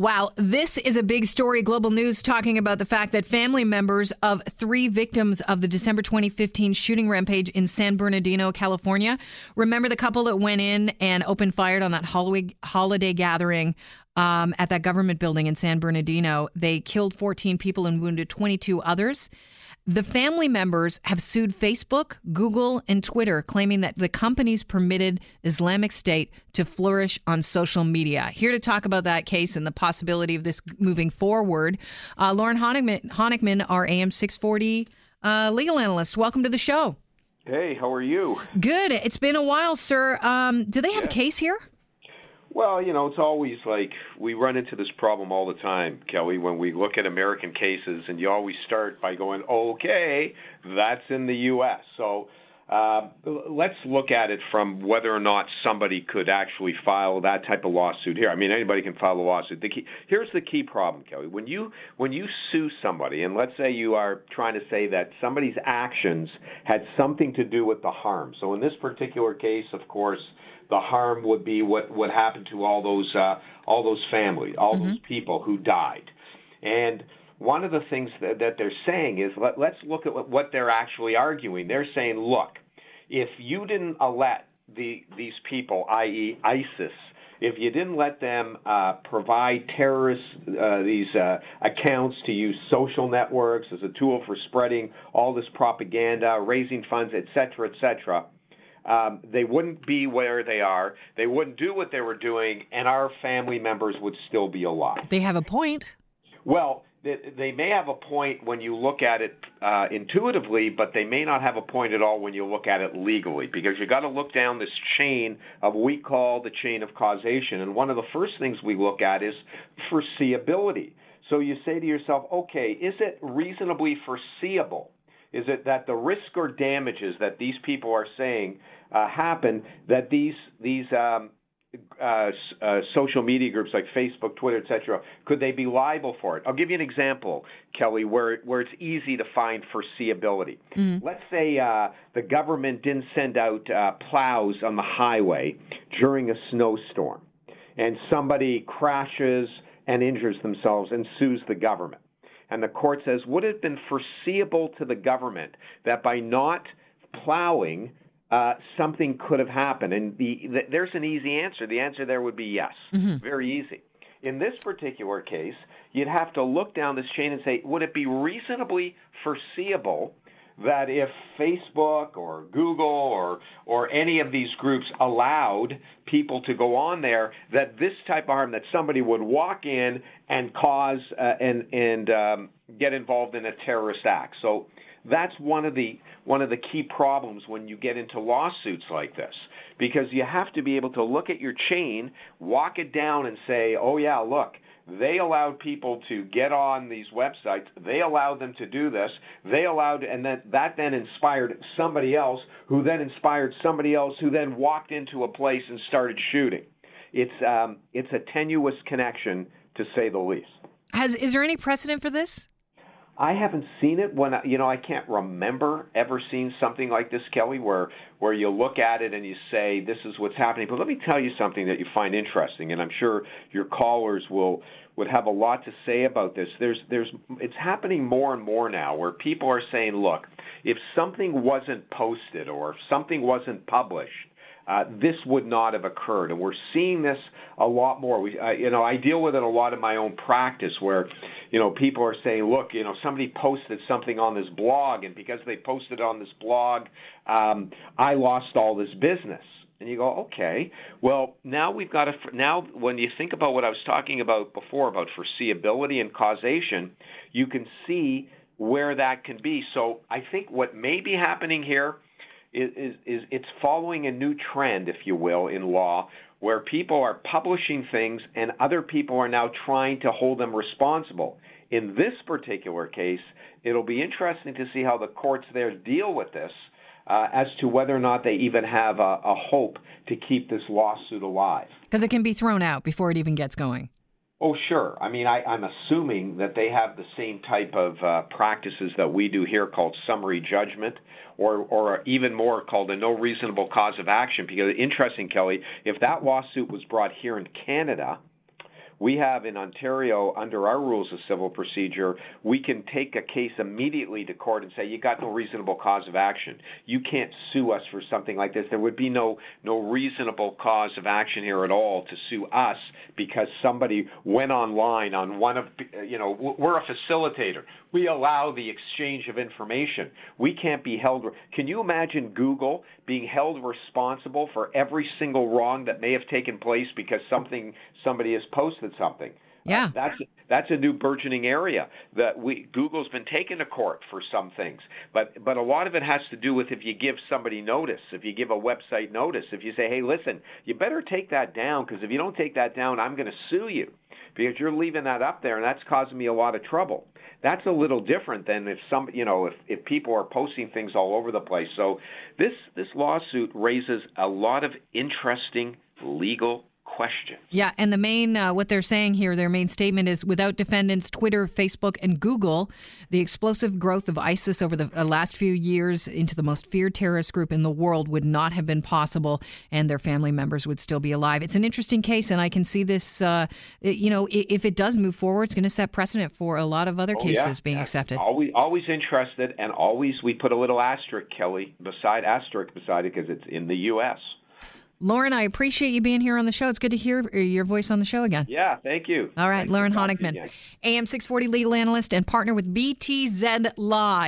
Wow, this is a big story. Global News talking about the fact that family members of three victims of the December 2015 shooting rampage in San Bernardino, California. Remember the couple that went in and opened fire on that holiday gathering um, at that government building in San Bernardino? They killed 14 people and wounded 22 others. The family members have sued Facebook, Google, and Twitter, claiming that the companies permitted Islamic State to flourish on social media. Here to talk about that case and the possibility of this moving forward, uh, Lorne Honickman, our AM 640 uh, legal analyst. Welcome to the show. Hey, how are you? Good. It's been a while, sir. Um, do they have yeah. a case here? Well, you know, it's always like we run into this problem all the time, Kelly, when we look at American cases, and you always start by going, okay, that's in the U.S. So uh, let's look at it from whether or not somebody could actually file that type of lawsuit here. I mean, anybody can file a lawsuit. The key, here's the key problem, Kelly. When you when you sue somebody, and let's say you are trying to say that somebody's actions had something to do with the harm. So in this particular case, of course the harm would be what what happened to all those uh, all those families, all mm-hmm. those people who died. And one of the things that, that they're saying is let, let's look at what they're actually arguing. They're saying, look, if you didn't let the these people, i.e., ISIS, if you didn't let them uh, provide terrorists uh, these uh, accounts to use social networks as a tool for spreading all this propaganda, raising funds, et cetera, et cetera, um, they wouldn't be where they are. They wouldn't do what they were doing, and our family members would still be alive. They have a point. Well, they, may have a point when you look at it uh, intuitively, but they may not have a point at all when you look at it legally, because you've got to look down this chain of what we call the chain of causation. And one of the first things we look at is foreseeability. So you say to yourself, okay, is it reasonably foreseeable? is it that the risk or damages that these people are saying uh, happen that these these um, uh, uh, social media groups like Facebook, Twitter, etc. Could they be liable for it? I'll give you an example, Kelly, where where it's easy to find foreseeability. Mm-hmm. Let's say uh, the government didn't send out uh, plows on the highway during a snowstorm, and somebody crashes and injures themselves and sues the government. And the court says, would it have been foreseeable to the government that by not plowing, uh, something could have happened? And the, the, there's an easy answer. The answer there would be yes. Mm-hmm. Very easy. In this particular case, you'd have to look down this chain and say, would it be reasonably foreseeable that if Facebook or Google or or any of these groups allowed people to go on there, that this type of harm that somebody would walk in and cause uh, and and um, get involved in a terrorist act. So that's one of the one of the key problems when you get into lawsuits like this because you have to be able to look at your chain, walk it down and say, "Oh yeah, look, they allowed people to get on these websites. They allowed them to do this. They allowed, and then that then inspired somebody else, who then inspired somebody else, who then walked into a place and started shooting. It's um, it's a tenuous connection, to say the least. Has is there any precedent for this? I haven't seen it when you know I can't remember ever seeing something like this, Kelly, where where you look at it and you say this is what's happening. But let me tell you something that you find interesting, and I'm sure your callers will would have a lot to say about this. There's there's it's happening more and more now where people are saying, look, if something wasn't posted or if something wasn't published, uh, this would not have occurred. And we're seeing this a lot more. We, uh, you know, I deal with it a lot in my own practice where, you know, people are saying, look, you know, somebody posted something on this blog, and because they posted on this blog, um, I lost all this business. And you go, okay, well, now we've got to, now when you think about what I was talking about before about foreseeability and causation, you can see where that can be. So I think what may be happening here is, is, it's following a new trend, if you will, in law, where people are publishing things and other people are now trying to hold them responsible. In this particular case, it'll be interesting to see how the courts there deal with this uh, as to whether or not they even have a, a hope to keep this lawsuit alive. Because it can be thrown out before it even gets going. Oh, sure. I mean, I, I'm assuming that they have the same type of uh, practices that we do here called summary judgment, or, or even more called a no reasonable cause of action. Because, interesting, Kelly, if that lawsuit was brought here in Canada, We have in Ontario, under our rules of civil procedure, we can take a case immediately to court and say you got no reasonable cause of action. You can't sue us for something like this. There would be no no reasonable cause of action here at all to sue us because somebody went online on one of you know we're a facilitator. We allow the exchange of information. We can't be held. Can you imagine Google being held responsible for every single wrong that may have taken place because something somebody has posted something? Yeah, uh, that's that's a new burgeoning area that we Google's been taken to court for some things, but but a lot of it has to do with if you give somebody notice, if you give a website notice, if you say, hey, listen, you better take that down because if you don't take that down, I'm going to sue you because you're leaving that up there and that's causing me a lot of trouble. That's a little different than if some, you know, if if people are posting things all over the place. So this this lawsuit raises a lot of interesting legal question. Yeah, and the main uh, what they're saying here, their main statement is without defendants Twitter, Facebook, and Google, the explosive growth of ISIS over the uh, last few years into the most feared terrorist group in the world would not have been possible, and their family members would still be alive. It's an interesting case, and I can see this. Uh, you know, if it does move forward, it's going to set precedent for a lot of other oh, cases yeah, being yeah. accepted. Always, always interested, and always we put a little asterisk, Kelly, beside asterisk beside it because it's in the U.S. Lorne, I appreciate you being here on the show. It's good to hear your voice on the show again. Yeah, thank you. All right, Thanks Lorne Honickman, AM 640 legal analyst and partner with BTZ Law.